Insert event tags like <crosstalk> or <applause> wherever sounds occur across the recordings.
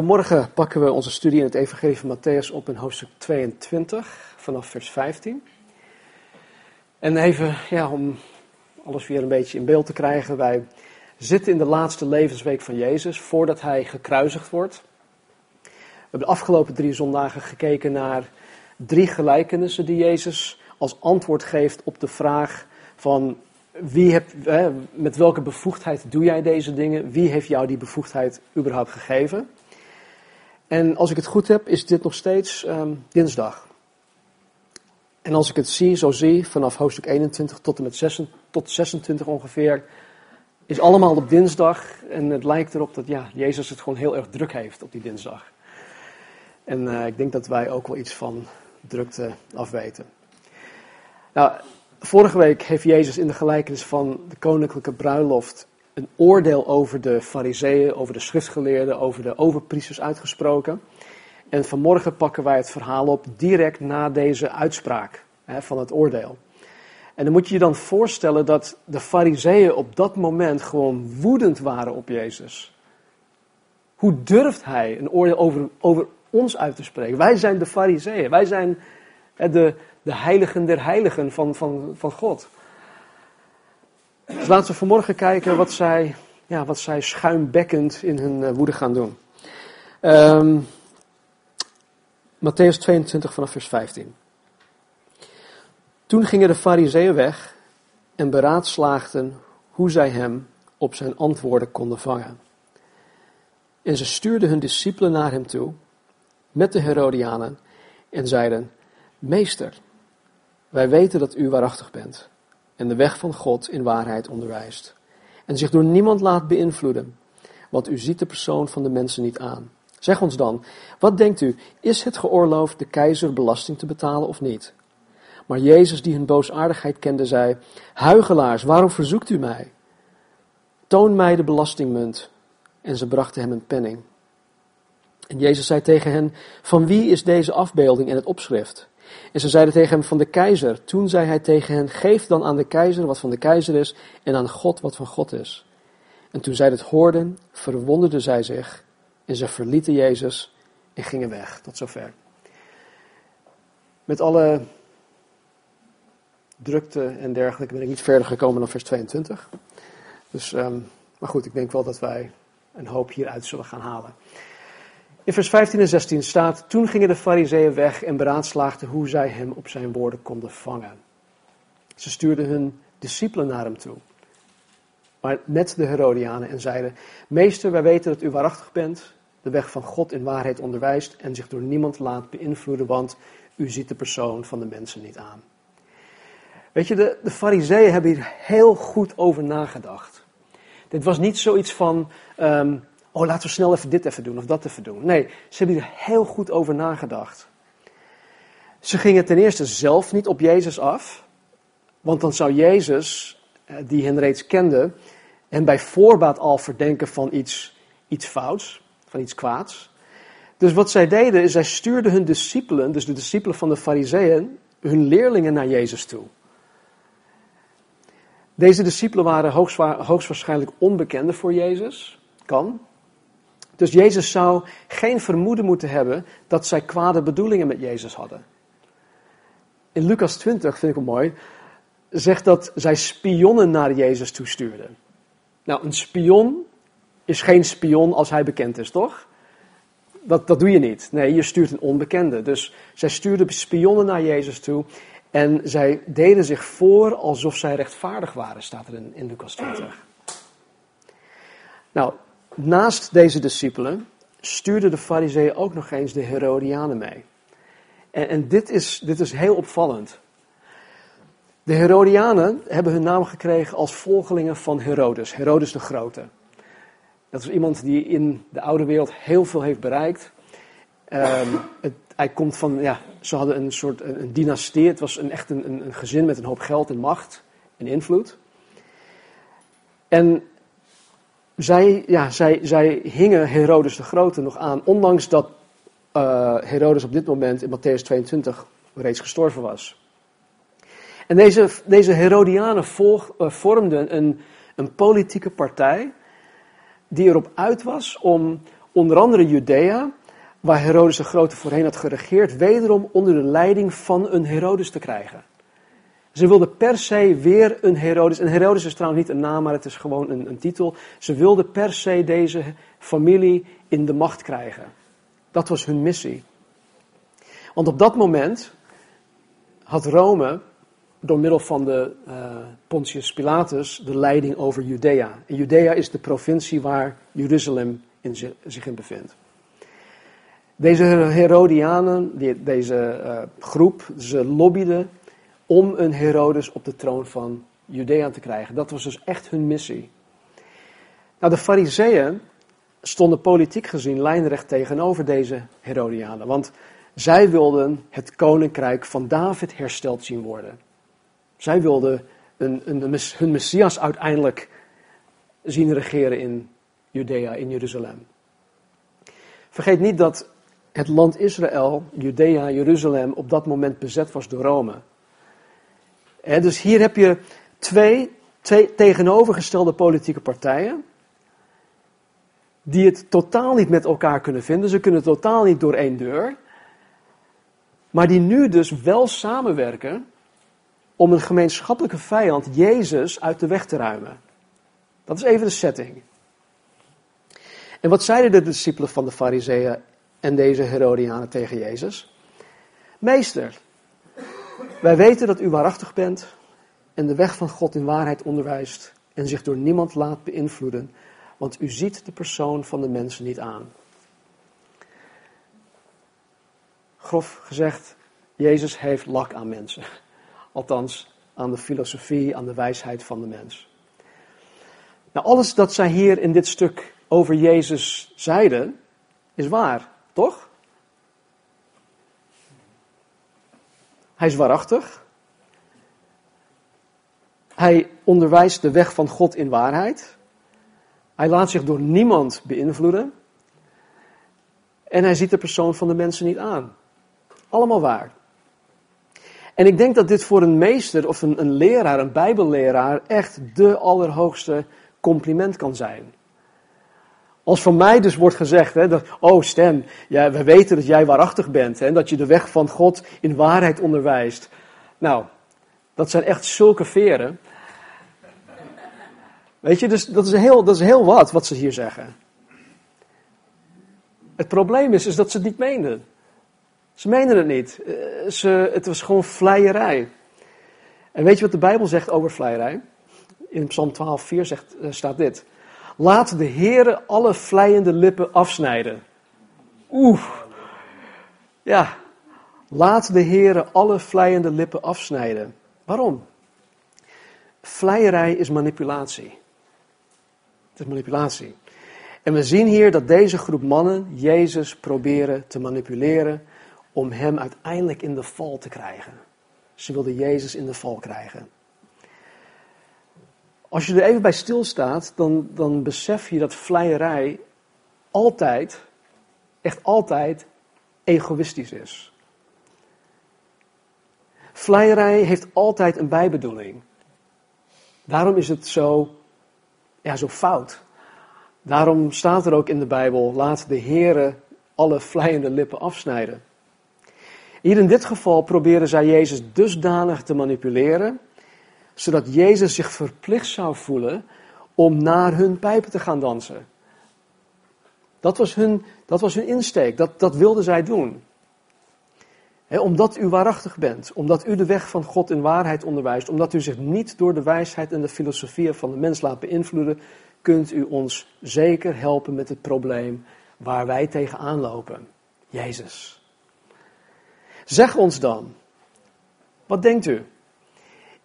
vanmorgen pakken we onze studie in het Evangelie van Matthäus op in hoofdstuk 22, vanaf vers 15. En even, ja, om alles weer een beetje in beeld te krijgen. Wij zitten in de laatste levensweek van Jezus, voordat hij gekruisigd wordt. We hebben de afgelopen drie zondagen gekeken naar drie gelijkenissen die Jezus als antwoord geeft op de vraag van wie met welke bevoegdheid doe jij deze dingen? Wie heeft jou die bevoegdheid überhaupt gegeven? En als ik het goed heb, is dit nog steeds um, dinsdag. En als ik het zie, zo zie, vanaf hoofdstuk 21 tot en met 26, tot 26 ongeveer, is allemaal op dinsdag. En het lijkt erop dat ja, Jezus het gewoon heel erg druk heeft op die dinsdag. En uh, ik denk dat wij ook wel iets van drukte afweten. Nou, vorige week heeft Jezus in de gelijkenis van de koninklijke bruiloft een oordeel over de fariseeën, over de schriftgeleerden, over de overpriesters uitgesproken. En vanmorgen pakken wij het verhaal op direct na deze uitspraak hè, van het oordeel. En dan moet je je dan voorstellen dat de fariseeën op dat moment gewoon woedend waren op Jezus. Hoe durft hij een oordeel over, over ons uit te spreken? Wij zijn de fariseeën, wij zijn de, de heiligen der heiligen van, van, van God. Laten we vanmorgen kijken wat zij, ja, wat zij schuimbekkend in hun uh, woede gaan doen. Um, Matthäus 22 vanaf vers 15. Toen gingen de fariseeën weg en beraadslaagden hoe zij hem op zijn antwoorden konden vangen. En ze stuurden hun discipelen naar hem toe met de Herodianen en zeiden, Meester, wij weten dat u waarachtig bent en de weg van God in waarheid onderwijst. En zich door niemand laat beïnvloeden, want u ziet de persoon van de mensen niet aan. Zeg ons dan, wat denkt u, is het geoorloofd de keizer belasting te betalen of niet? Maar Jezus, die hun boosaardigheid kende, zei: Huigelaars, waarom verzoekt u mij? Toon mij de belastingmunt. En ze brachten hem een penning. En Jezus zei tegen hen: Van wie is deze afbeelding en het opschrift? En ze zeiden tegen hem: Van de keizer. Toen zei hij tegen hen: Geef dan aan de keizer wat van de keizer is, en aan God wat van God is. En toen zij het hoorden, verwonderden zij zich, en ze verlieten Jezus en gingen weg. Tot zover. Met alle drukte en dergelijke ben ik niet verder gekomen dan vers 22. Dus, um, maar goed, ik denk wel dat wij een hoop hieruit zullen gaan halen. In vers 15 en 16 staat: Toen gingen de Fariseeën weg en beraadslaagden hoe zij hem op zijn woorden konden vangen. Ze stuurden hun discipelen naar hem toe, maar met de Herodianen en zeiden: Meester, wij weten dat u waarachtig bent, de weg van God in waarheid onderwijst en zich door niemand laat beïnvloeden, want u ziet de persoon van de mensen niet aan. Weet je, de, de fariseeën hebben hier heel goed over nagedacht. Dit was niet zoiets van, um, oh laten we snel even dit even doen of dat even doen. Nee, ze hebben hier heel goed over nagedacht. Ze gingen ten eerste zelf niet op Jezus af, want dan zou Jezus, eh, die hen reeds kende, hen bij voorbaat al verdenken van iets, iets fouts, van iets kwaads. Dus wat zij deden, is zij stuurden hun discipelen, dus de discipelen van de fariseeën, hun leerlingen naar Jezus toe. Deze discipelen waren hoogstwaarschijnlijk onbekenden voor Jezus. Kan. Dus Jezus zou geen vermoeden moeten hebben dat zij kwade bedoelingen met Jezus hadden. In Lucas 20, vind ik het mooi, zegt dat zij spionnen naar Jezus toestuurden. Nou, een spion is geen spion als hij bekend is, toch? Dat, dat doe je niet. Nee, je stuurt een onbekende. Dus zij stuurden spionnen naar Jezus toe. En zij deden zich voor alsof zij rechtvaardig waren, staat er in, in Lucas 20. Nou, naast deze discipelen stuurden de fariseeën ook nog eens de Herodianen mee. En, en dit, is, dit is heel opvallend. De Herodianen hebben hun naam gekregen als volgelingen van Herodes, Herodes de Grote. Dat is iemand die in de oude wereld heel veel heeft bereikt. Um, het, hij komt van, ja, ze hadden een soort een dynastie. Het was een, echt een, een, gezin met een hoop geld en macht en invloed. En zij, ja, zij, zij hingen Herodes de Grote nog aan, ondanks dat uh, Herodes op dit moment in Matthäus 22 reeds gestorven was. En deze, deze Herodianen uh, vormden een, een politieke partij die erop uit was om onder andere Judea, waar Herodes de Grote voorheen had geregeerd, wederom onder de leiding van een Herodes te krijgen. Ze wilden per se weer een Herodes. En Herodes is trouwens niet een naam, maar het is gewoon een, een titel. Ze wilden per se deze familie in de macht krijgen. Dat was hun missie. Want op dat moment had Rome door middel van de uh, Pontius Pilatus de leiding over Judea. En Judea is de provincie waar Jeruzalem in zich in bevindt. Deze Herodianen, die, deze uh, groep, ze lobbyden om een Herodes op de troon van Judea te krijgen. Dat was dus echt hun missie. Nou, de Fariseeën stonden politiek gezien lijnrecht tegenover deze Herodianen. Want zij wilden het koninkrijk van David hersteld zien worden. Zij wilden een, een, hun Messias uiteindelijk zien regeren in Judea, in Jeruzalem. Vergeet niet dat het land Israël, Judea, Jeruzalem, op dat moment bezet was door Rome. Dus hier heb je twee, twee tegenovergestelde politieke partijen. Die het totaal niet met elkaar kunnen vinden. Ze kunnen totaal niet door één deur. Maar die nu dus wel samenwerken om een gemeenschappelijke vijand, Jezus, uit de weg te ruimen. Dat is even de setting. En wat zeiden de discipelen van de Fariseeën en deze Herodianen tegen Jezus? Meester, wij weten dat u waarachtig bent en de weg van God in waarheid onderwijst en zich door niemand laat beïnvloeden, want u ziet de persoon van de mensen niet aan. Grof gezegd, Jezus heeft lak aan mensen. Althans, aan de filosofie, aan de wijsheid van de mens. Nou, alles dat zij hier in dit stuk over Jezus zeiden, is waar, toch? Hij is waarachtig. Hij onderwijst de weg van God in waarheid. Hij laat zich door niemand beïnvloeden. En hij ziet de persoon van de mensen niet aan. Allemaal waar. En ik denk dat dit voor een meester of een, een leraar, een bijbelleraar, echt de allerhoogste compliment kan zijn. Als van mij dus wordt gezegd, hè, dat, oh Stem, ja, we weten dat jij waarachtig bent en dat je de weg van God in waarheid onderwijst. Nou, dat zijn echt zulke veren. Weet je, dus dat is heel, dat is heel wat wat ze hier zeggen. Het probleem is, is dat ze het niet meenden. Ze meenden het niet. Eh, ze, het was gewoon vleierij. En weet je wat de Bijbel zegt over vleierij? In Psalm 12, 4 zegt, eh, staat dit. Laat de Heere alle vleiende lippen afsnijden. Oeh. Ja. Laat de Heere alle vleiende lippen afsnijden. Waarom? Vleierij is manipulatie. Het is manipulatie. En we zien hier dat deze groep mannen Jezus proberen te manipuleren om hem uiteindelijk in de val te krijgen. Ze wilden Jezus in de val krijgen. Als je er even bij stilstaat, dan, dan besef je dat vleierij altijd, echt altijd, egoïstisch is. Vleierij heeft altijd een bijbedoeling. Daarom is het zo, ja, zo fout. Daarom staat er ook in de Bijbel: laat de Heere alle vleiende lippen afsnijden. Hier in dit geval proberen zij Jezus dusdanig te manipuleren, zodat Jezus zich verplicht zou voelen om naar hun pijpen te gaan dansen. Dat was hun, dat was hun insteek, dat, dat wilden zij doen. omdat u waarachtig bent, omdat u de weg van God in waarheid onderwijst, omdat u zich niet door de wijsheid en de filosofie van de mens laat beïnvloeden, kunt u ons zeker helpen met het probleem waar wij tegenaan lopen. Jezus. Zeg ons dan, wat denkt u?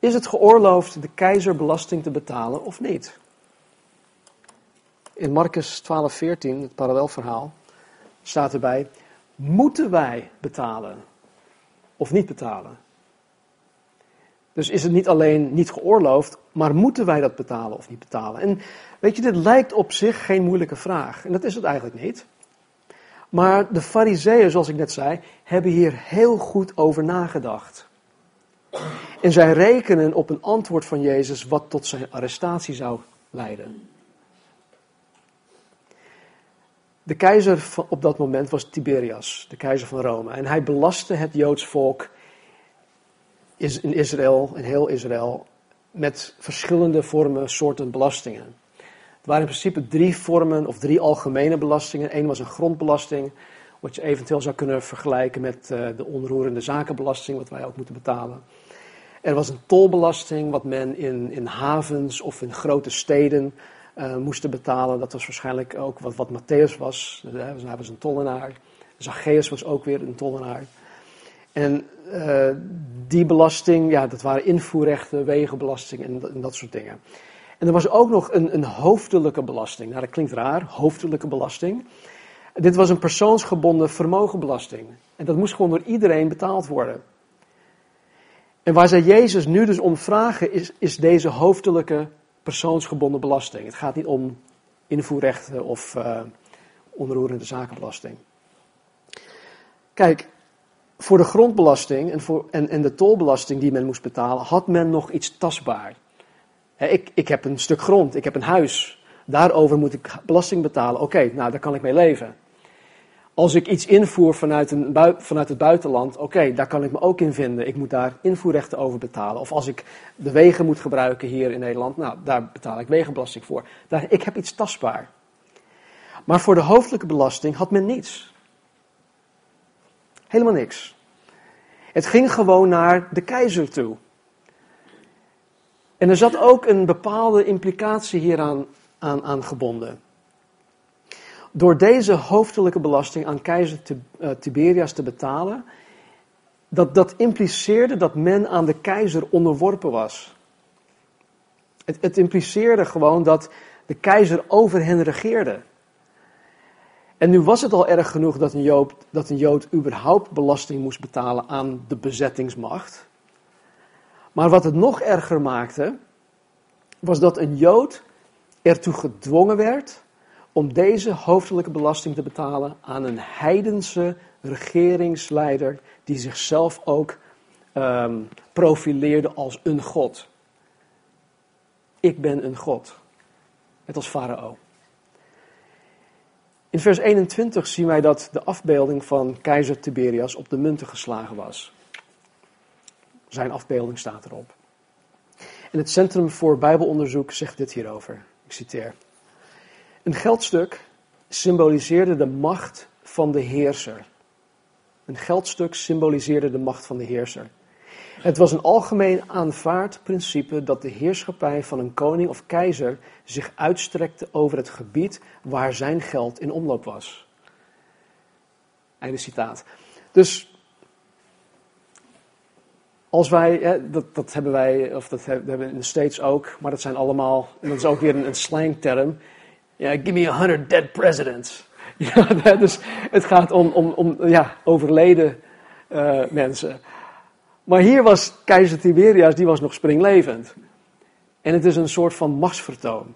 Is het geoorloofd de keizer belasting te betalen of niet? In Marcus 12, 14, het parallelverhaal, staat erbij: moeten wij betalen of niet betalen? Dus is het niet alleen niet geoorloofd, maar moeten wij dat betalen of niet betalen? En weet je, dit lijkt op zich geen moeilijke vraag. En dat is het eigenlijk niet. Maar de fariseeën, zoals ik net zei, hebben hier heel goed over nagedacht. En zij rekenen op een antwoord van Jezus wat tot zijn arrestatie zou leiden. De keizer op dat moment was Tiberias, de keizer van Rome. En hij belastte het Joods volk in Israël, in heel Israël, met verschillende vormen, soorten belastingen. Het waren in principe drie vormen of drie algemene belastingen. Eén was een grondbelasting, wat je eventueel zou kunnen vergelijken met uh, de onroerende zakenbelasting, wat wij ook moeten betalen. Er was een tolbelasting, wat men in, in havens of in grote steden uh, moesten betalen. Dat was waarschijnlijk ook wat, wat Matthäus was. Hij was een tollenaar. Zacchaeus was ook weer een tollenaar. En uh, die belasting, ja, dat waren invoerrechten, wegenbelasting en, en, dat soort dingen. En er was ook nog een, een hoofdelijke belasting. Nou, dat klinkt raar, hoofdelijke belasting. Dit was een persoonsgebonden vermogenbelasting. En dat moest gewoon door iedereen betaald worden. En waar zij Jezus nu dus om vragen, is, is deze hoofdelijke persoonsgebonden belasting. Het gaat niet om invoerrechten of uh, onroerende zakenbelasting. Kijk, voor de grondbelasting en, voor, en, en de tolbelasting die men moest betalen, had men nog iets tastbaar. Ik, ik heb een stuk grond, ik heb een huis. Daarover moet ik belasting betalen. Oké, nou daar kan ik mee leven. Als ik iets invoer vanuit, een vanuit het buitenland, oké, daar kan ik me ook in vinden. Ik moet daar invoerrechten over betalen. Of als ik de wegen moet gebruiken hier in Nederland, nou, daar betaal ik wegenbelasting voor. Daar, ik heb iets tastbaar. Maar voor de hoofdelijke belasting had men niets. Helemaal niks. Het ging gewoon naar de keizer toe. En er zat ook een bepaalde implicatie hieraan aan, aan gebonden. Door deze hoofdelijke belasting aan keizer eh, Tiberias te betalen, dat, dat impliceerde dat men aan de keizer onderworpen was. Het, het impliceerde gewoon dat de keizer over hen regeerde. En nu was het al erg genoeg dat een, Jood, dat een Jood überhaupt belasting moest betalen aan de bezettingsmacht. Maar wat het nog erger maakte, was dat een Jood ertoe gedwongen werd om deze hoofdelijke belasting te betalen aan een heidense regeringsleider die zichzelf ook um, profileerde als een god. Ik ben een god. Net als Farao. In vers 21 zien wij dat de afbeelding van keizer Tiberias op de munten geslagen was. Zijn afbeelding staat erop. En het Centrum voor Bijbelonderzoek zegt dit hierover. Ik citeer. Een geldstuk symboliseerde de macht van de heerser. Een geldstuk symboliseerde de macht van de heerser. Het was een algemeen aanvaard principe dat de heerschappij van een koning of keizer zich uitstrekte over het gebied waar zijn geld in omloop was. Einde citaat. Dus als wij, dat, dat hebben wij, of dat hebben we States ook, maar dat zijn allemaal, en dat is ook weer een, een slangterm. Ja, give me a hundred dead presidents. <laughs> Ja, dus het gaat om, om, om ja, overleden uh, mensen. Maar hier was keizer Tiberias, die was nog springlevend. En het is een soort van machtsvertoon.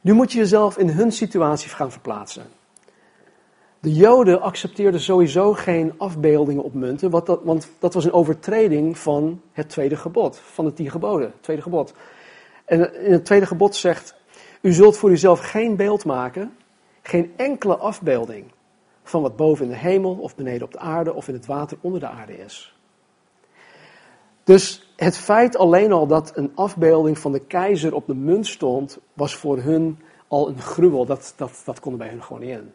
Nu moet je jezelf in hun situatie gaan verplaatsen. De Joden accepteerden sowieso geen afbeeldingen op munten, want dat, want dat was een overtreding van het tweede gebod, van de tien geboden, tweede gebod. En in het tweede gebod zegt, u zult voor uzelf geen beeld maken, geen enkele afbeelding van wat boven in de hemel of beneden op de aarde of in het water onder de aarde is. Dus het feit alleen al dat een afbeelding van de keizer op de munt stond, was voor hun al een gruwel. Dat, dat, dat kon bij hun gewoon niet in.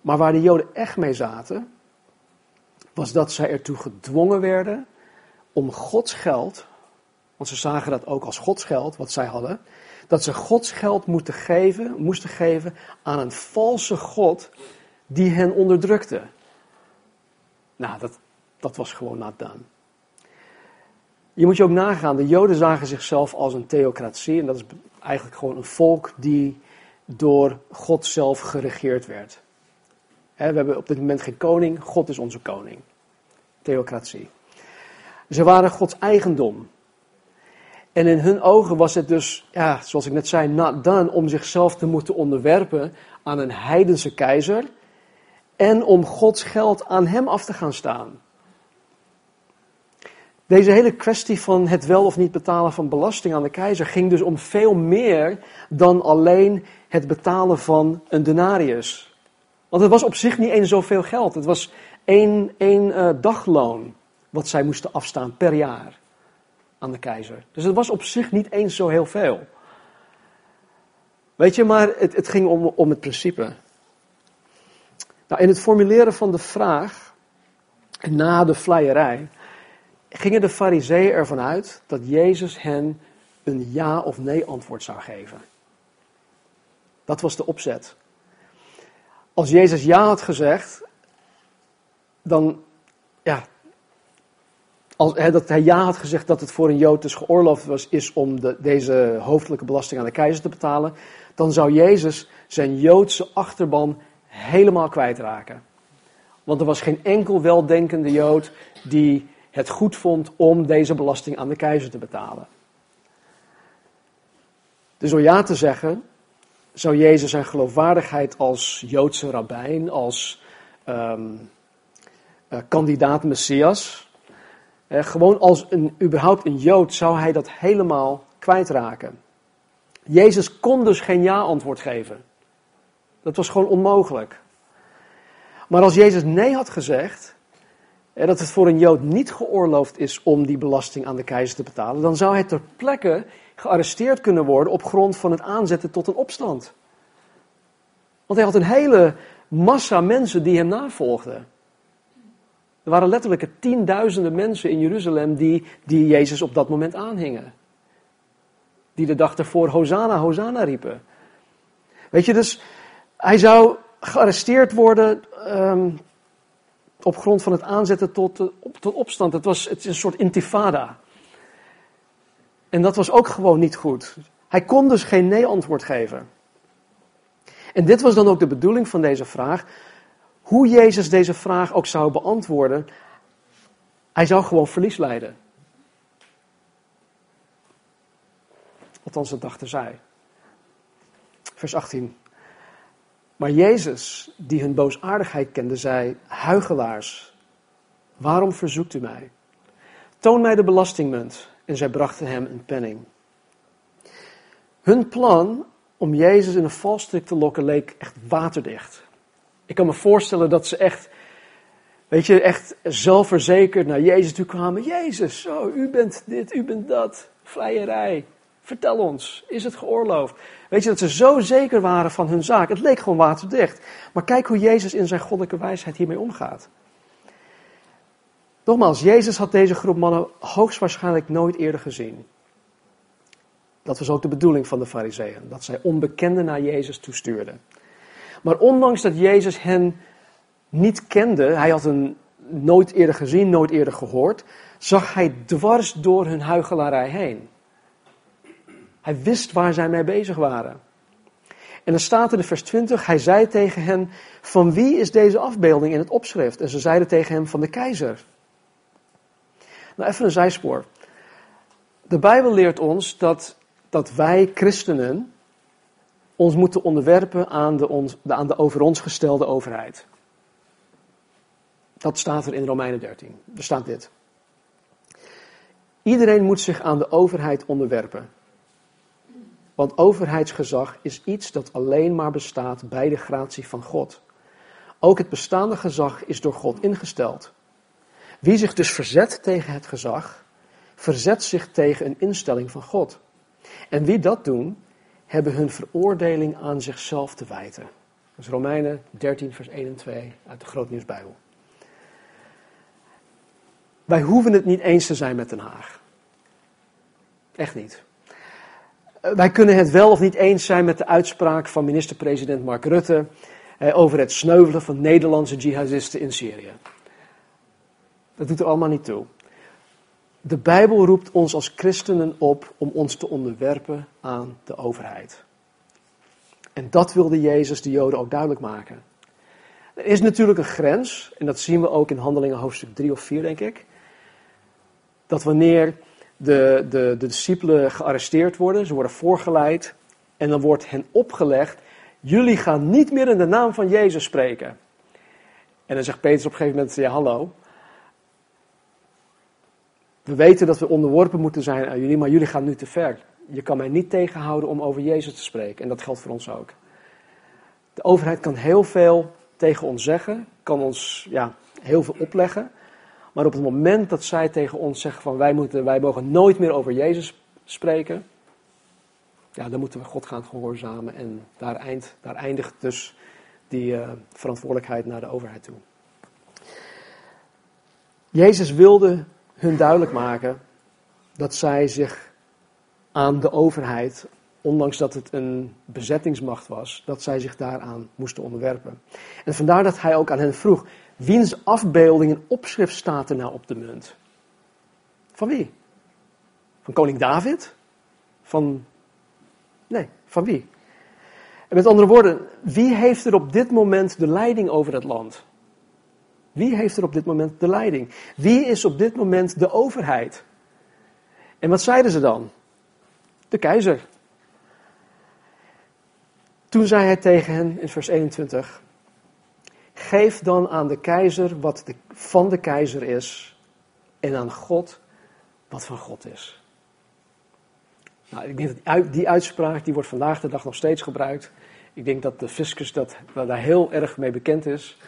Maar waar de Joden echt mee zaten, was dat zij ertoe gedwongen werden om Gods geld, want ze zagen dat ook als Gods geld, wat zij hadden, dat ze Gods geld moesten geven, moesten geven aan een valse God die hen onderdrukte. Nou, dat, dat was gewoon not. Je moet je ook nagaan, de Joden zagen zichzelf als een theocratie. En dat is eigenlijk gewoon een volk die door God zelf geregeerd werd. We hebben op dit moment geen koning, God is onze koning. Theocratie. Ze waren Gods eigendom. En in hun ogen was het dus, ja, zoals ik net zei, not done om zichzelf te moeten onderwerpen aan een heidense keizer. En om Gods geld aan hem af te gaan staan. Deze hele kwestie van het wel of niet betalen van belasting aan de keizer ging dus om veel meer dan alleen het betalen van een denarius. Want het was op zich niet eens zoveel geld. Het was één, één uh, dagloon wat zij moesten afstaan per jaar aan de keizer. Dus het was op zich niet eens zo heel veel. Weet je, maar het, het ging om, om het principe. Nou, in het formuleren van de vraag, na de vleierij, gingen de fariseeën ervan uit dat Jezus hen een ja of nee antwoord zou geven. Dat was de opzet. Als Jezus ja had gezegd, dan, ja, als, dat hij ja had gezegd dat het voor een Jood dus geoorloofd was, is om de, deze hoofdelijke belasting aan de keizer te betalen, dan zou Jezus zijn Joodse achterban helemaal kwijtraken. Want er was geen enkel weldenkende Jood die het goed vond om deze belasting aan de keizer te betalen. Dus door ja te zeggen, zou Jezus zijn geloofwaardigheid als Joodse rabbijn, als um, uh, kandidaat Messias, eh, gewoon als een, überhaupt een Jood, zou hij dat helemaal kwijtraken. Jezus kon dus geen ja-antwoord geven. Dat was gewoon onmogelijk. Maar als Jezus nee had gezegd, dat het voor een Jood niet geoorloofd is om die belasting aan de keizer te betalen, dan zou hij ter plekke gearresteerd kunnen worden op grond van het aanzetten tot een opstand. Want hij had een hele massa mensen die hem navolgden. Er waren letterlijk tienduizenden mensen in Jeruzalem die, die Jezus op dat moment aanhingen. Die de dag ervoor Hosanna, Hosanna riepen. Weet je, dus hij zou gearresteerd worden um, op grond van het aanzetten tot, uh, tot opstand. Het, was, het is een soort intifada. En dat was ook gewoon niet goed. Hij kon dus geen nee-antwoord geven. En dit was dan ook de bedoeling van deze vraag. Hoe Jezus deze vraag ook zou beantwoorden, hij zou gewoon verlies leiden. Althans, dat dachten zij. Vers 18. Maar Jezus, die hun boosaardigheid kende, zei: Huigelaars, waarom verzoekt u mij? Toon mij de belastingmunt. En zij brachten hem een penning. Hun plan om Jezus in een valstrik te lokken leek echt waterdicht. Ik kan me voorstellen dat ze echt, weet je, echt zelfverzekerd naar Jezus toe kwamen. Jezus, zo, u bent dit, u bent dat. Vleierij. Vertel ons, is het geoorloofd? Weet je dat ze zo zeker waren van hun zaak? Het leek gewoon waterdicht. Maar kijk hoe Jezus in zijn goddelijke wijsheid hiermee omgaat. Nogmaals, Jezus had deze groep mannen hoogstwaarschijnlijk nooit eerder gezien. Dat was ook de bedoeling van de Fariseeën, dat zij onbekenden naar Jezus toestuurden. Maar ondanks dat Jezus hen niet kende, hij had hen nooit eerder gezien, nooit eerder gehoord, zag hij dwars door hun huichelarij heen. Hij wist waar zij mee bezig waren. En dan staat in vers 20, hij zei tegen hen, van wie is deze afbeelding in het opschrift? En ze zeiden tegen hem, van de keizer. Nou, even een zijspoor. De Bijbel leert ons dat, dat wij christenen ons moeten onderwerpen aan de, aan de over ons gestelde overheid. Dat staat er in Romeinen 13. Er staat dit. Iedereen moet zich aan de overheid onderwerpen. Want overheidsgezag is iets dat alleen maar bestaat bij de gratie van God. Ook het bestaande gezag is door God ingesteld. Wie zich dus verzet tegen het gezag, verzet zich tegen een instelling van God. En wie dat doen, hebben hun veroordeling aan zichzelf te wijten. Dat is Romeinen 13, vers 1 en 2 uit de Grootnieuwsbijbel. Wij hoeven het niet eens te zijn met Den Haag. Echt niet. Wij kunnen het wel of niet eens zijn met de uitspraak van minister-president Mark Rutte eh, over het sneuvelen van Nederlandse jihadisten in Syrië. Dat doet er allemaal niet toe. De Bijbel roept ons als christenen op om ons te onderwerpen aan de overheid. En dat wilde Jezus de Joden ook duidelijk maken. Er is natuurlijk een grens, en dat zien we ook in Handelingen hoofdstuk 3 of 4, denk ik. Dat wanneer de, de, de discipelen gearresteerd worden, ze worden voorgeleid, en dan wordt hen opgelegd: jullie gaan niet meer in de naam van Jezus spreken. En dan zegt Petrus op een gegeven moment: ja, hallo, We weten dat we onderworpen moeten zijn aan jullie, maar jullie gaan nu te ver. Je kan mij niet tegenhouden om over Jezus te spreken. En dat geldt voor ons ook. De overheid kan heel veel tegen ons zeggen, kan ons ja, heel veel opleggen. Maar op het moment dat zij tegen ons zeggen van wij, moeten, wij mogen nooit meer over Jezus spreken, ja, dan moeten we God gaan gehoorzamen. En daar, eind, daar eindigt dus die uh, verantwoordelijkheid naar de overheid toe. Jezus wilde hun duidelijk maken dat zij zich aan de overheid, ondanks dat het een bezettingsmacht was, dat zij zich daaraan moesten onderwerpen. En vandaar dat hij ook aan hen vroeg: wiens afbeelding en opschrift staat er nou op de munt? Van wie? Van koning David? Van. Nee, van wie? En met andere woorden, wie heeft er op dit moment de leiding over het land? Wie heeft er op dit moment de leiding? Wie is op dit moment de overheid? En wat zeiden ze dan? De keizer. Toen zei hij tegen hen in vers 21: Geef dan aan de keizer wat de, van de keizer is, en aan God wat van God is. Nou, ik denk dat die uitspraak die wordt vandaag de dag nog steeds gebruikt. Ik denk dat de fiscus dat, daar heel erg mee bekend is.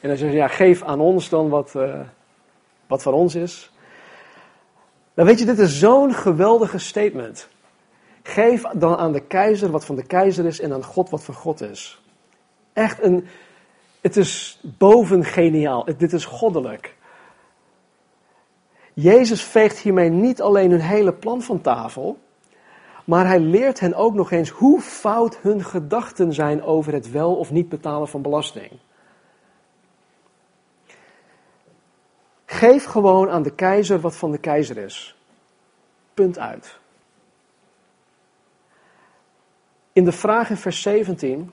En dan zeggen ze, ja, geef aan ons dan wat, uh, wat van ons is. Dan weet je, dit is zo'n geweldige statement. Geef dan aan de keizer wat van de keizer is en aan God wat van God is. Echt een, het is boven geniaal. Dit is goddelijk. Jezus veegt hiermee niet alleen hun hele plan van tafel, maar hij leert hen ook nog eens hoe fout hun gedachten zijn over het wel of niet betalen van belasting. Geef gewoon aan de keizer wat van de keizer is. Punt uit. In de vraag in vers 17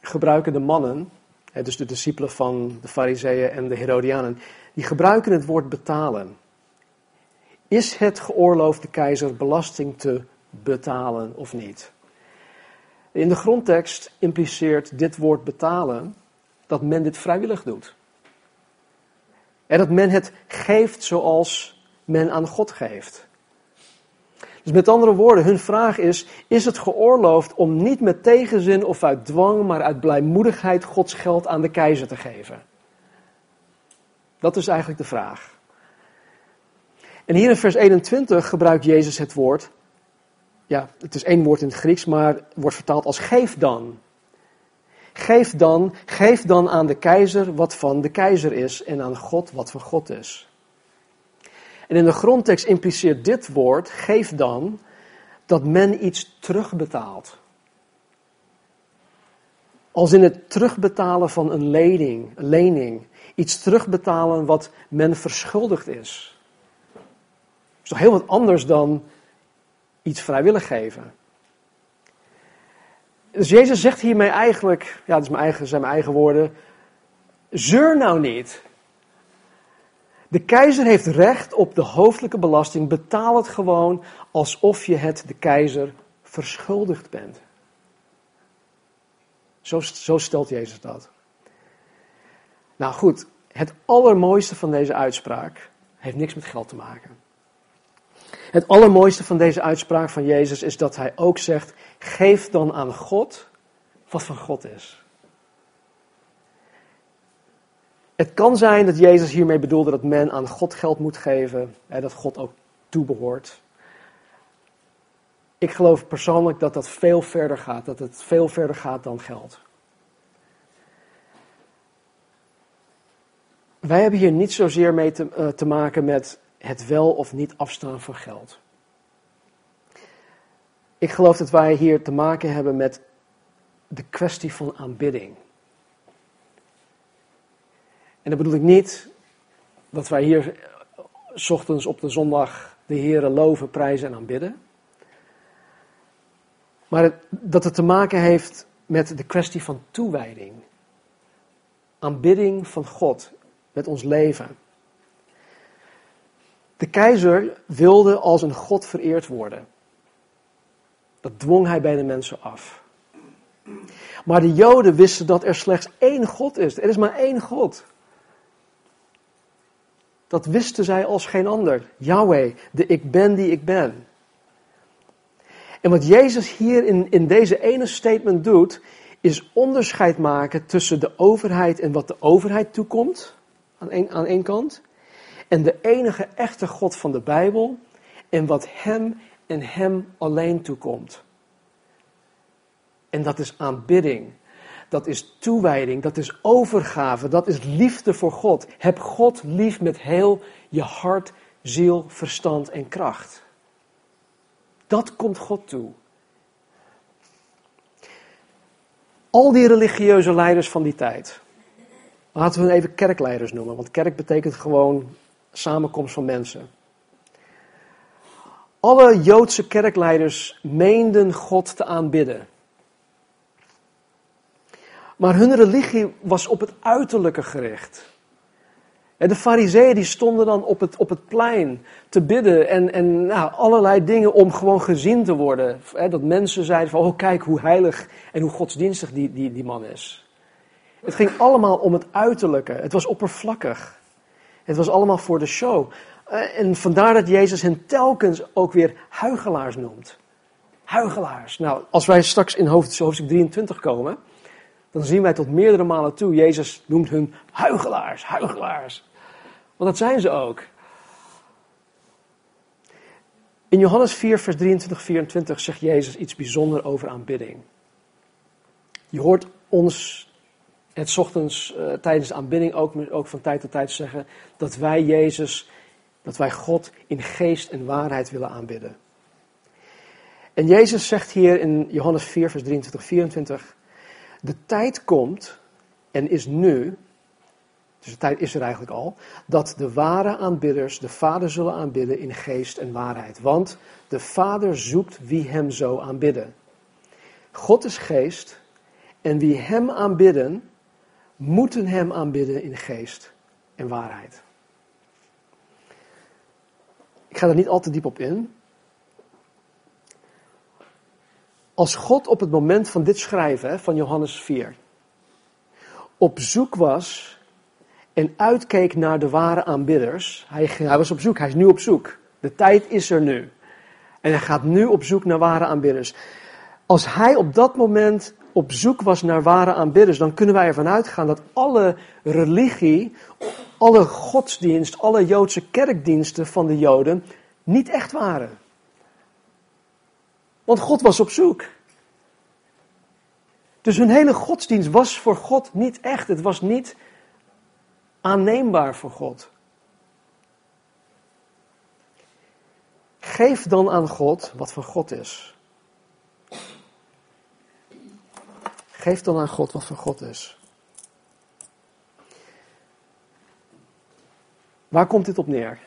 gebruiken de mannen, dus de discipelen van de Fariseeën en de Herodianen, die gebruiken het woord betalen. Is het geoorloofd de keizer belasting te betalen of niet? In de grondtekst impliceert dit woord betalen dat men dit vrijwillig doet. En dat men het geeft zoals men aan God geeft. Dus met andere woorden, hun vraag is: is het geoorloofd om niet met tegenzin of uit dwang, maar uit blijmoedigheid Gods geld aan de keizer te geven? Dat is eigenlijk de vraag. En hier in vers 21 gebruikt Jezus het woord. Ja, het is één woord in het Grieks, maar wordt vertaald als geef dan. Geef dan, geef dan aan de keizer wat van de keizer is en aan God wat van God is. En in de grondtekst impliceert dit woord, geef dan, dat men iets terugbetaalt. Als in het terugbetalen van een lening, een lening. Iets terugbetalen wat men verschuldigd is. Dat is toch heel wat anders dan iets vrijwillig geven. Dus Jezus zegt hiermee eigenlijk, ja, dat is zijn mijn eigen woorden, zeur nou niet. De keizer heeft recht op de hoofdelijke belasting. Betaal het gewoon alsof je het de keizer verschuldigd bent. Zo, zo stelt Jezus dat. Nou goed, het allermooiste van deze uitspraak heeft niks met geld te maken. Het allermooiste van deze uitspraak van Jezus is dat hij ook zegt: geef dan aan God wat van God is. Het kan zijn dat Jezus hiermee bedoelde dat men aan God geld moet geven, en dat God ook toebehoort. Ik geloof persoonlijk dat dat veel verder gaat, dat het veel verder gaat dan geld. Wij hebben hier niet zozeer mee te, uh, te maken met het wel of niet afstaan van geld. Ik geloof dat wij hier te maken hebben met de kwestie van aanbidding. En dat bedoel ik niet dat wij hier eh, s ochtends op de zondag de Heeren loven, prijzen en aanbidden. Maar dat het te maken heeft met de kwestie van toewijding. Aanbidding van God met ons leven. De keizer wilde als een God vereerd worden. Dat dwong hij bij de mensen af. Maar de Joden wisten dat er slechts één God is. Er is maar één God. Dat wisten zij als geen ander. Yahweh, de ik ben die ik ben. En wat Jezus hier in, in deze ene statement doet, is onderscheid maken tussen de overheid en wat de overheid toekomt, aan aan één kant, en de enige echte God van de Bijbel en wat Hem en Hem alleen toekomt. En dat is aanbidding, dat is toewijding, dat is overgave, dat is liefde voor God. Heb God lief met heel je hart, ziel, verstand en kracht. Dat komt God toe. Al die religieuze leiders van die tijd. Laten we even kerkleiders noemen, want kerk betekent gewoon samenkomst van mensen. Alle Joodse kerkleiders meenden God te aanbidden. Maar hun religie was op het uiterlijke gericht. En de fariseeën die stonden dan op het, op het plein te bidden en, en nou, allerlei dingen om gewoon gezien te worden. dat mensen zeiden van, oh kijk hoe heilig en hoe godsdienstig die, die, die man is. Het ging allemaal om het uiterlijke. Het was oppervlakkig. Het was allemaal voor de show. Eh, en vandaar dat Jezus hen telkens ook weer huigelaars noemt. Huigelaars. Nou, als wij straks in hoofdstuk 23 komen, dan zien wij tot meerdere malen toe, Jezus noemt hun huigelaars, huigelaars. Want dat zijn ze ook. In Johannes 4, vers 23, 24 zegt Jezus iets bijzonders over aanbidding. Je hoort ons het ochtends uh, tijdens de aanbidding ook, ook van tijd tot tijd zeggen dat wij Jezus, dat wij God in geest en waarheid willen aanbidden. En Jezus zegt hier in Johannes 4, vers 23, 24, de tijd komt en is nu, dus de tijd is er eigenlijk al, dat de ware aanbidders de Vader zullen aanbidden in geest en waarheid. Want de Vader zoekt wie hem zo aanbidden. God is geest en wie hem aanbidden, moeten hem aanbidden in geest en waarheid. Ik ga er niet al te diep op in. Als God op het moment van dit schrijven, van Johannes 4, op zoek was en uitkeek naar de ware aanbidders, hij, hij was op zoek, hij is nu op zoek. De tijd is er nu. En hij gaat nu op zoek naar ware aanbidders. Als hij op dat moment op zoek was naar ware aanbidders, dan kunnen wij ervan uitgaan dat alle religie, alle godsdienst, alle Joodse kerkdiensten van de Joden niet echt waren. Want God was op zoek. Dus hun hele godsdienst was voor God niet echt. Het was niet aanneembaar voor God. Geef dan aan God wat van God is. Geef dan aan God wat van God is. Waar komt dit op neer?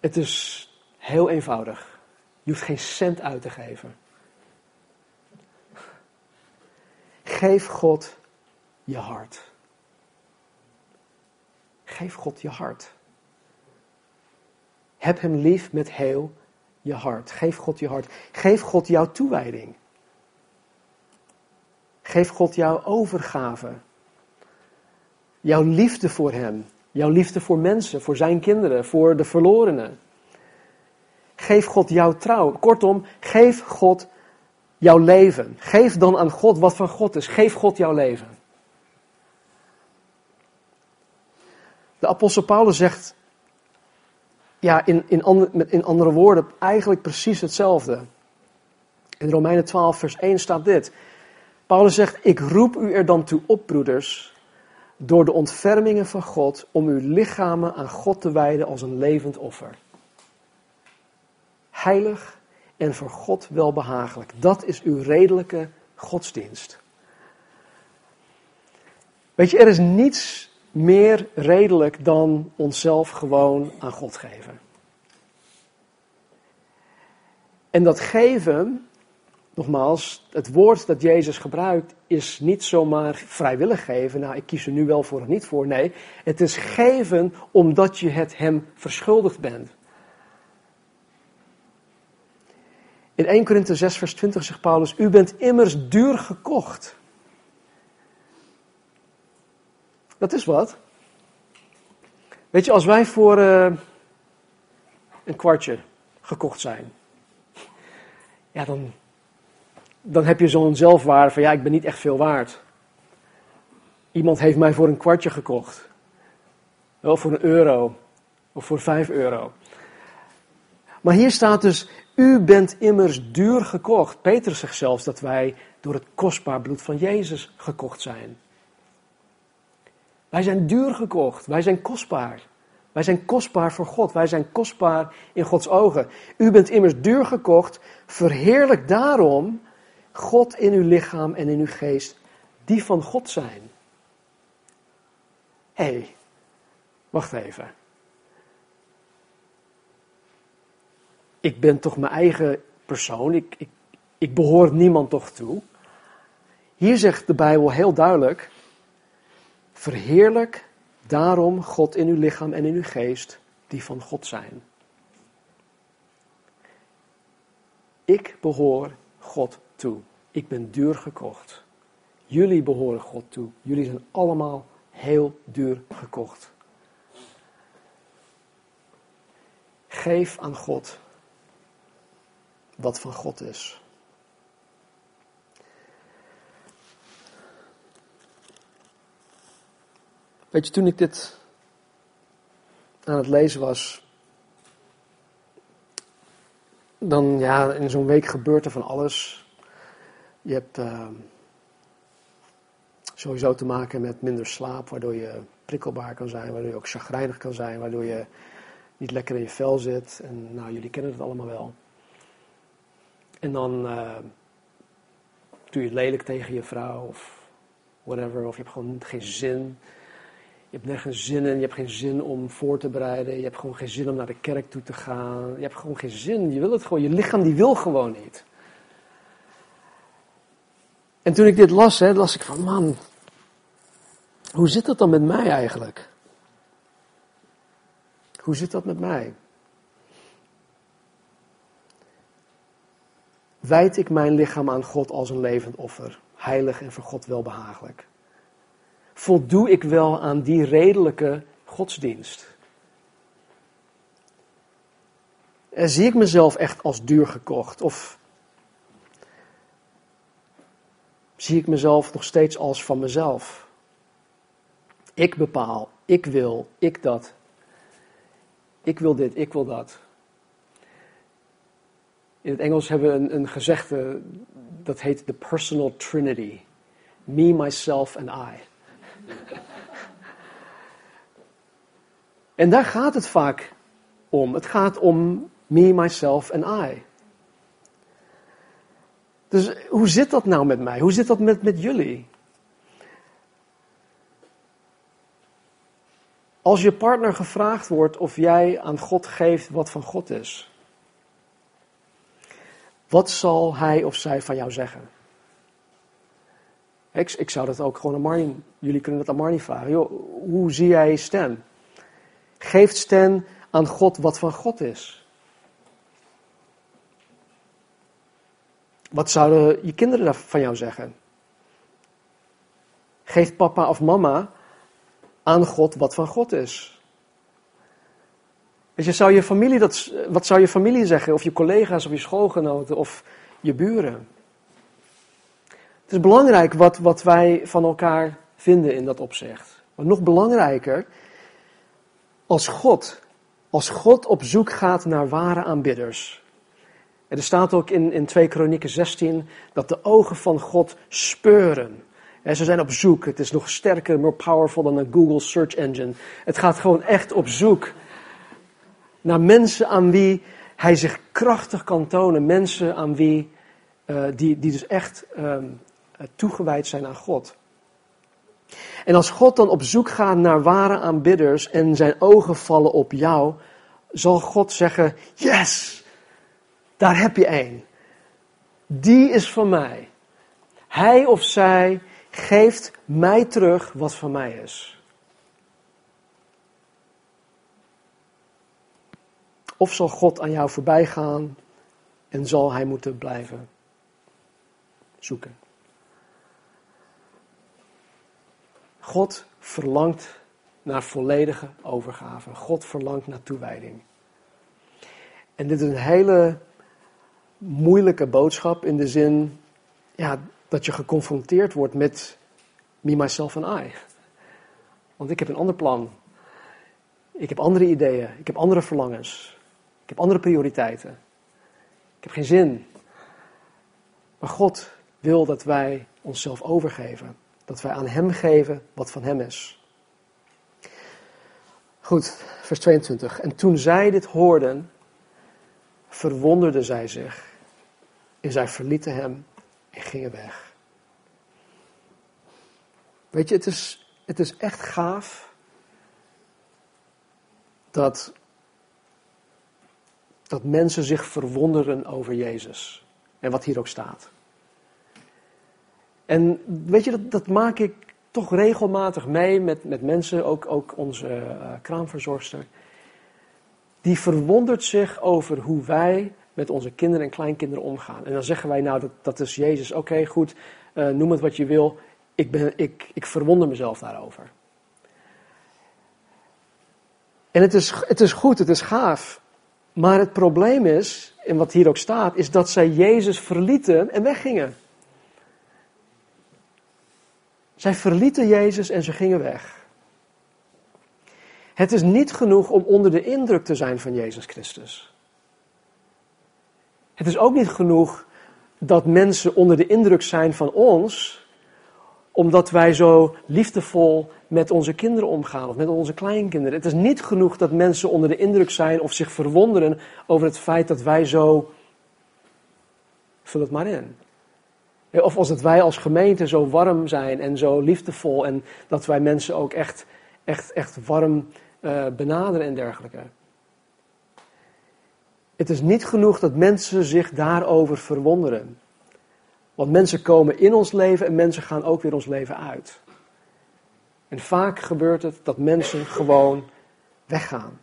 Het is heel eenvoudig. Je hoeft geen cent uit te geven. Geef God je hart. Geef God je hart. Heb Hem lief met heel je hart. Geef God je hart. Geef God jouw toewijding. Geef God jouw overgave. Jouw liefde voor Hem. Jouw liefde voor mensen, voor Zijn kinderen, voor de verlorenen. Geef God jouw trouw. Kortom, geef God jouw leven. Geef dan aan God wat van God is. Geef God jouw leven. De apostel Paulus zegt, ja, in, in, in andere woorden, eigenlijk precies hetzelfde. In Romeinen 12, vers 1 staat dit. Paulus zegt, ik roep u er dan toe op, broeders, door de ontfermingen van God, om uw lichamen aan God te wijden als een levend offer heilig en voor God welbehagelijk. Dat is uw redelijke godsdienst. Weet je, er is niets meer redelijk dan onszelf gewoon aan God geven. En dat geven, nogmaals, het woord dat Jezus gebruikt, is niet zomaar vrijwillig geven. Nou, ik kies er nu wel voor of niet voor. Nee, het is geven omdat je het Hem verschuldigd bent. In 1 Korinthe 6, vers 20 zegt Paulus: U bent immers duur gekocht. Dat is wat. Weet je, als wij voor uh, een kwartje gekocht zijn, ja, dan, dan heb je zo'n zelfwaarde van ja, ik ben niet echt veel waard. Iemand heeft mij voor een kwartje gekocht. Wel voor een euro of voor vijf euro. Maar hier staat dus, u bent immers duur gekocht. Petrus zegt zelfs dat wij door het kostbaar bloed van Jezus gekocht zijn. Wij zijn duur gekocht, wij zijn kostbaar. Wij zijn kostbaar voor God, wij zijn kostbaar in Gods ogen. U bent immers duur gekocht, verheerlijk daarom God in uw lichaam en in uw geest, die van God zijn. Hé, hey, wacht even. ik ben toch mijn eigen persoon, ik, ik, ik behoor niemand toch toe. Hier zegt de Bijbel heel duidelijk, verheerlijk daarom God in uw lichaam en in uw geest, die van God zijn. Ik behoor God toe. Ik ben duur gekocht. Jullie behoren God toe. Jullie zijn allemaal heel duur gekocht. Geef aan God wat van God is. Weet je, toen ik dit aan het lezen was, dan ja, in zo'n week gebeurt er van alles. Je hebt uh, sowieso te maken met minder slaap, waardoor je prikkelbaar kan zijn, waardoor je ook chagrijnig kan zijn, waardoor je niet lekker in je vel zit. En nou, jullie kennen het allemaal wel. En dan uh, doe je het lelijk tegen je vrouw of whatever. Of je hebt gewoon geen zin. Je hebt nergens zin in. Je hebt geen zin om voor te bereiden. Je hebt gewoon geen zin om naar de kerk toe te gaan. Je hebt gewoon geen zin. Je wil het gewoon. Je lichaam die wil gewoon niet. En toen ik dit las, hè, las ik van man, hoe zit dat dan met mij eigenlijk? Hoe zit dat met mij? wijd ik mijn lichaam aan God als een levend offer, heilig en voor God welbehagelijk? Voldoe ik wel aan die redelijke godsdienst? En zie ik mezelf echt als duur gekocht? Of zie ik mezelf nog steeds als van mezelf? Ik bepaal, ik wil, ik dat. Ik wil dit, ik wil dat. In het Engels hebben we een, een gezegde dat heet the personal trinity. Me, myself and I. en daar gaat het vaak om. Het gaat om me, myself and I. Dus hoe zit dat nou met mij? Hoe zit dat met, met jullie? Als je partner gevraagd wordt of jij aan God geeft wat van God is. Wat zal hij of zij van jou zeggen? Ik, ik zou dat ook gewoon aan Marnie, jullie kunnen dat aan Marnie vragen. Hoe zie jij Stan? Geeft Stan aan God wat van God is? Wat zouden je kinderen van jou zeggen? Geeft papa of mama aan God wat van God is? Weet je, zou je familie dat, wat zou je familie zeggen? Of je collega's of je schoolgenoten of je buren? Het is belangrijk wat, wat wij van elkaar vinden in dat opzicht. Maar nog belangrijker, als God, als God op zoek gaat naar ware aanbidders. Er staat ook in, in 2 Kronieken 16 dat de ogen van God speuren. En ze zijn op zoek. Het is nog sterker, more powerful dan een Google search engine. Het gaat gewoon echt op zoek naar mensen aan wie hij zich krachtig kan tonen. Mensen aan wie, uh, die, die dus echt um, toegewijd zijn aan God. En als God dan op zoek gaat naar ware aanbidders en zijn ogen vallen op jou, zal God zeggen: Yes, daar heb je één. Die is van mij. Hij of zij geeft mij terug wat van mij is. Of zal God aan jou voorbij gaan en zal hij moeten blijven zoeken? God verlangt naar volledige overgave. God verlangt naar toewijding. En dit is een hele moeilijke boodschap in de zin ja, dat je geconfronteerd wordt met me, myself en I. Want ik heb een ander plan. Ik heb andere ideeën. Ik heb andere verlangens. Ik heb andere prioriteiten. Ik heb geen zin. Maar God wil dat wij onszelf overgeven. Dat wij aan Hem geven wat van Hem is. Goed, vers 22. En toen zij dit hoorden, verwonderden zij zich. En zij verlieten Hem en gingen weg. Weet je, het is, het is echt gaaf dat, dat mensen zich verwonderen over Jezus. En wat hier ook staat. En weet je, dat, dat maak ik toch regelmatig mee met, met mensen, ook, ook onze uh, kraamverzorgster. Die verwondert zich over hoe wij met onze kinderen en kleinkinderen omgaan. En dan zeggen wij, nou, dat, dat is Jezus. Oké, goed, uh, noem het wat je wil. Ik, ben, ik, ik verwonder mezelf daarover. En het is, het is goed, het is gaaf. Maar het probleem is, en wat hier ook staat, is dat zij Jezus verlieten en weggingen. Zij verlieten Jezus en ze gingen weg. Het is niet genoeg om onder de indruk te zijn van Jezus Christus. Het is ook niet genoeg dat mensen onder de indruk zijn van ons, omdat wij zo liefdevol met onze kinderen omgaan of met onze kleinkinderen. Het is niet genoeg dat mensen onder de indruk zijn of zich verwonderen over het feit dat wij zo. Vul het maar in. Of als het wij als gemeente zo warm zijn en zo liefdevol en dat wij mensen ook echt, echt, echt warm uh, benaderen en dergelijke. Het is niet genoeg dat mensen zich daarover verwonderen. Want mensen komen in ons leven en mensen gaan ook weer ons leven uit. En vaak gebeurt het dat mensen gewoon weggaan.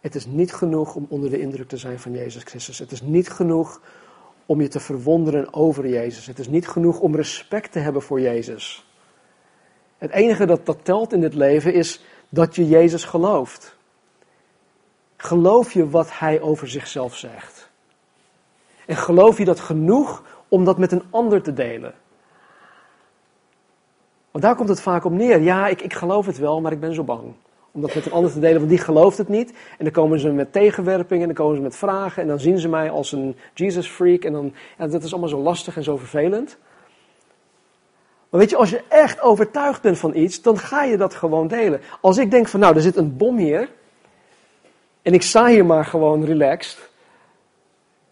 Het is niet genoeg om onder de indruk te zijn van Jezus Christus. Het is niet genoeg om je te verwonderen over Jezus. Het is niet genoeg om respect te hebben voor Jezus. Het enige dat, dat telt in dit leven is dat je Jezus gelooft. Geloof je wat Hij over zichzelf zegt? En geloof je dat genoeg om dat met een ander te delen? Want daar komt het vaak op neer. Ja, ik, ik geloof het wel, maar ik ben zo bang om dat met een ander te delen, want die gelooft het niet. En dan komen ze met tegenwerpingen, en dan komen ze met vragen, en dan zien ze mij als een Jesus freak, en dan, ja, dat is allemaal zo lastig en zo vervelend. Weet je, als je echt overtuigd bent van iets, dan ga je dat gewoon delen. Als ik denk van, nou, er zit een bom hier, en ik sta hier maar gewoon relaxed,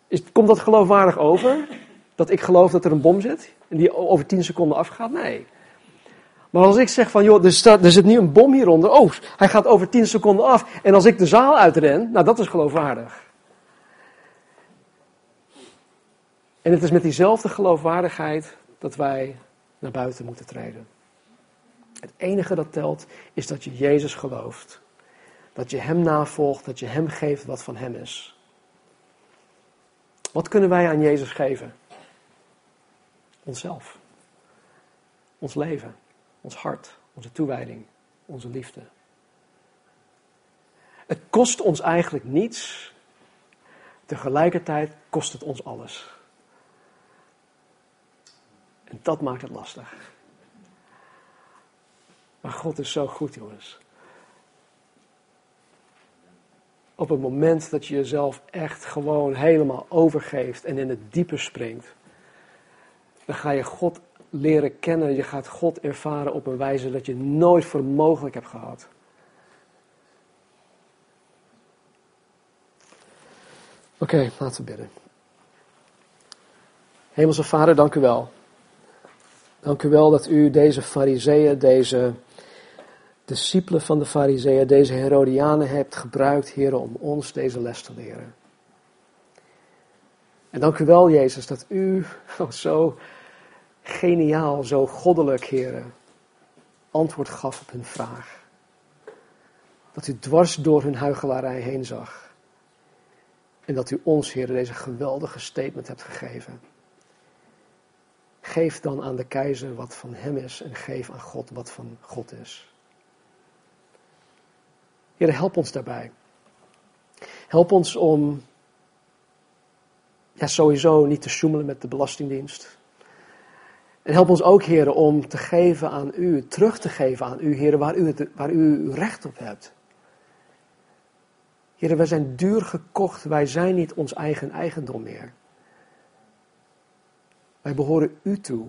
is, komt dat geloofwaardig over? Dat ik geloof dat er een bom zit, en die over 10 seconden afgaat? Nee. Maar als ik zeg van, joh, er, staat, er zit nu een bom hieronder. Oh, hij gaat over 10 seconden af. En als ik de zaal uitren, nou dat is geloofwaardig. En het is met diezelfde geloofwaardigheid dat wij naar buiten moeten treden. Het enige dat telt is dat je Jezus gelooft. Dat je Hem navolgt, dat je Hem geeft wat van Hem is. Wat kunnen wij aan Jezus geven? Onszelf. Ons leven. Ons hart, onze toewijding, onze liefde. Het kost ons eigenlijk niets. Tegelijkertijd kost het ons alles. En dat maakt het lastig. Maar God is zo goed, jongens. Op het moment dat je jezelf echt gewoon helemaal overgeeft en in het diepe springt, dan ga je God leren kennen. Je gaat God ervaren op een wijze dat je nooit voor mogelijk hebt gehad. Oké, laten we bidden. Hemelse Vader, dank u wel. Dank u wel dat u deze fariseeën, deze discipelen van de fariseeën, deze Herodianen hebt gebruikt, heren, om ons deze les te leren. En dank u wel, Jezus, dat u <laughs> zo geniaal, zo goddelijk, heren, antwoord gaf op hun vraag. Dat u dwars door hun huichelarij heen zag. En dat u ons, heren, deze geweldige statement hebt gegeven. Geef dan aan de keizer wat van hem is en geef aan God wat van God is. Heer, help ons daarbij. Help ons om ja, sowieso niet te sjoemelen met de Belastingdienst. En help ons ook, heren, om te geven aan u, terug te geven aan u, heren, waar u, waar u recht op hebt. Heren, wij zijn duur gekocht, wij zijn niet ons eigen eigendom meer. Wij behoren u toe.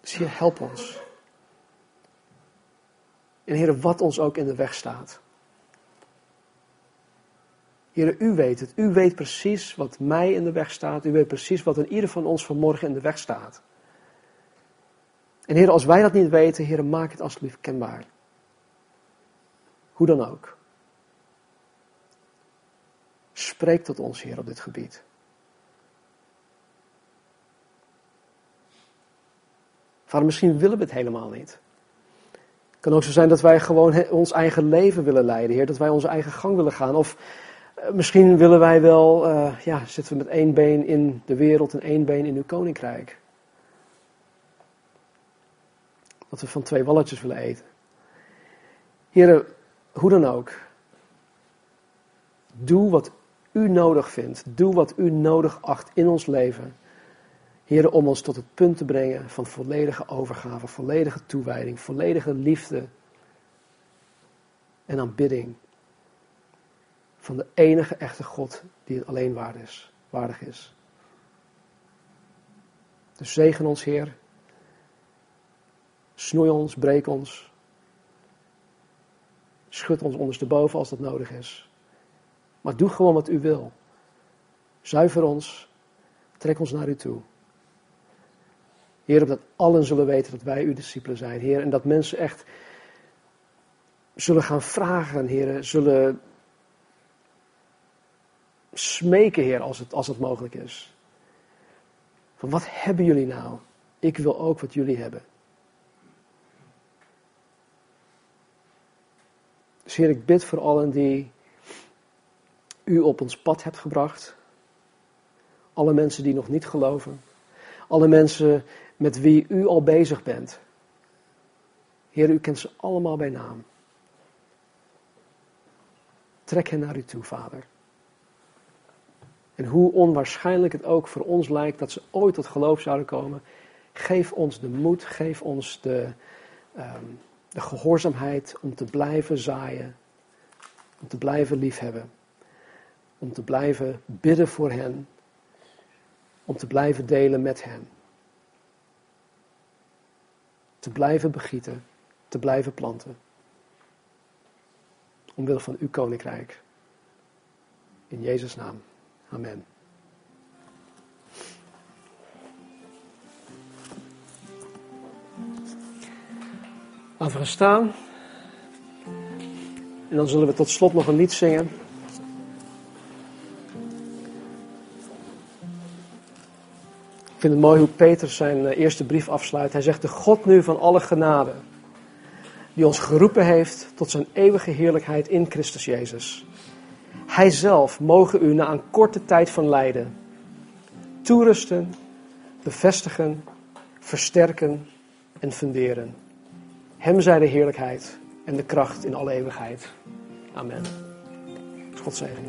Dus Heer, help ons. En Heer, wat ons ook in de weg staat. Heer, u weet het. U weet precies wat mij in de weg staat. U weet precies wat in ieder van ons vanmorgen in de weg staat. En Heer, als wij dat niet weten, Heer, maak het alsjeblieft kenbaar. Hoe dan ook. Spreek tot ons, Heer, op dit gebied. Vader, misschien willen we het helemaal niet. Het kan ook zo zijn dat wij gewoon ons eigen leven willen leiden, Heer. Dat wij onze eigen gang willen gaan. Of eh, misschien willen wij wel, uh, ja, zitten we met één been in de wereld en één been in uw koninkrijk. Dat we van twee walletjes willen eten. Heren, hoe dan ook. Doe wat u nodig vindt. Doe wat u nodig acht in ons leven. Heren, om ons tot het punt te brengen van volledige overgave, volledige toewijding, volledige liefde en aanbidding van de enige echte God die het alleen. Waardig is. Dus zegen ons, Heer. Snoei ons, breek ons. Schud ons ondersteboven als dat nodig is. Maar doe gewoon wat u wil. Zuiver ons. Trek ons naar u toe. Heer, dat allen zullen weten dat wij uw discipelen zijn, Heer. En dat mensen echt zullen gaan vragen, Heer. Zullen smeken, Heer, als het, als het mogelijk is. Van wat hebben jullie nou? Ik wil ook wat jullie hebben. Dus Heer, ik bid voor allen die u op ons pad hebt gebracht. Alle mensen die nog niet geloven. Alle mensen met wie u al bezig bent. Heer, u kent ze allemaal bij naam. Trek hen naar u toe, Vader. En hoe onwaarschijnlijk het ook voor ons lijkt dat ze ooit tot geloof zouden komen, geef ons de moed, geef ons de, um, de gehoorzaamheid om te blijven zaaien, om te blijven liefhebben, om te blijven bidden voor hen, om te blijven delen met hen. Te blijven begieten, te blijven planten. Omwille van uw koninkrijk. In Jezus' naam. Amen. Laten we gaan staan. En dan zullen we tot slot nog een lied zingen. Vind het mooi hoe Peter zijn eh, eerste brief afsluit. Hij zegt: De God nu van alle genade, die ons geroepen heeft tot zijn eeuwige heerlijkheid in Christus Jezus. Hij zelf mogen u na een korte tijd van lijden toerusten, bevestigen, versterken en funderen. Hem zij de heerlijkheid en de kracht in alle eeuwigheid. Amen. God zegen.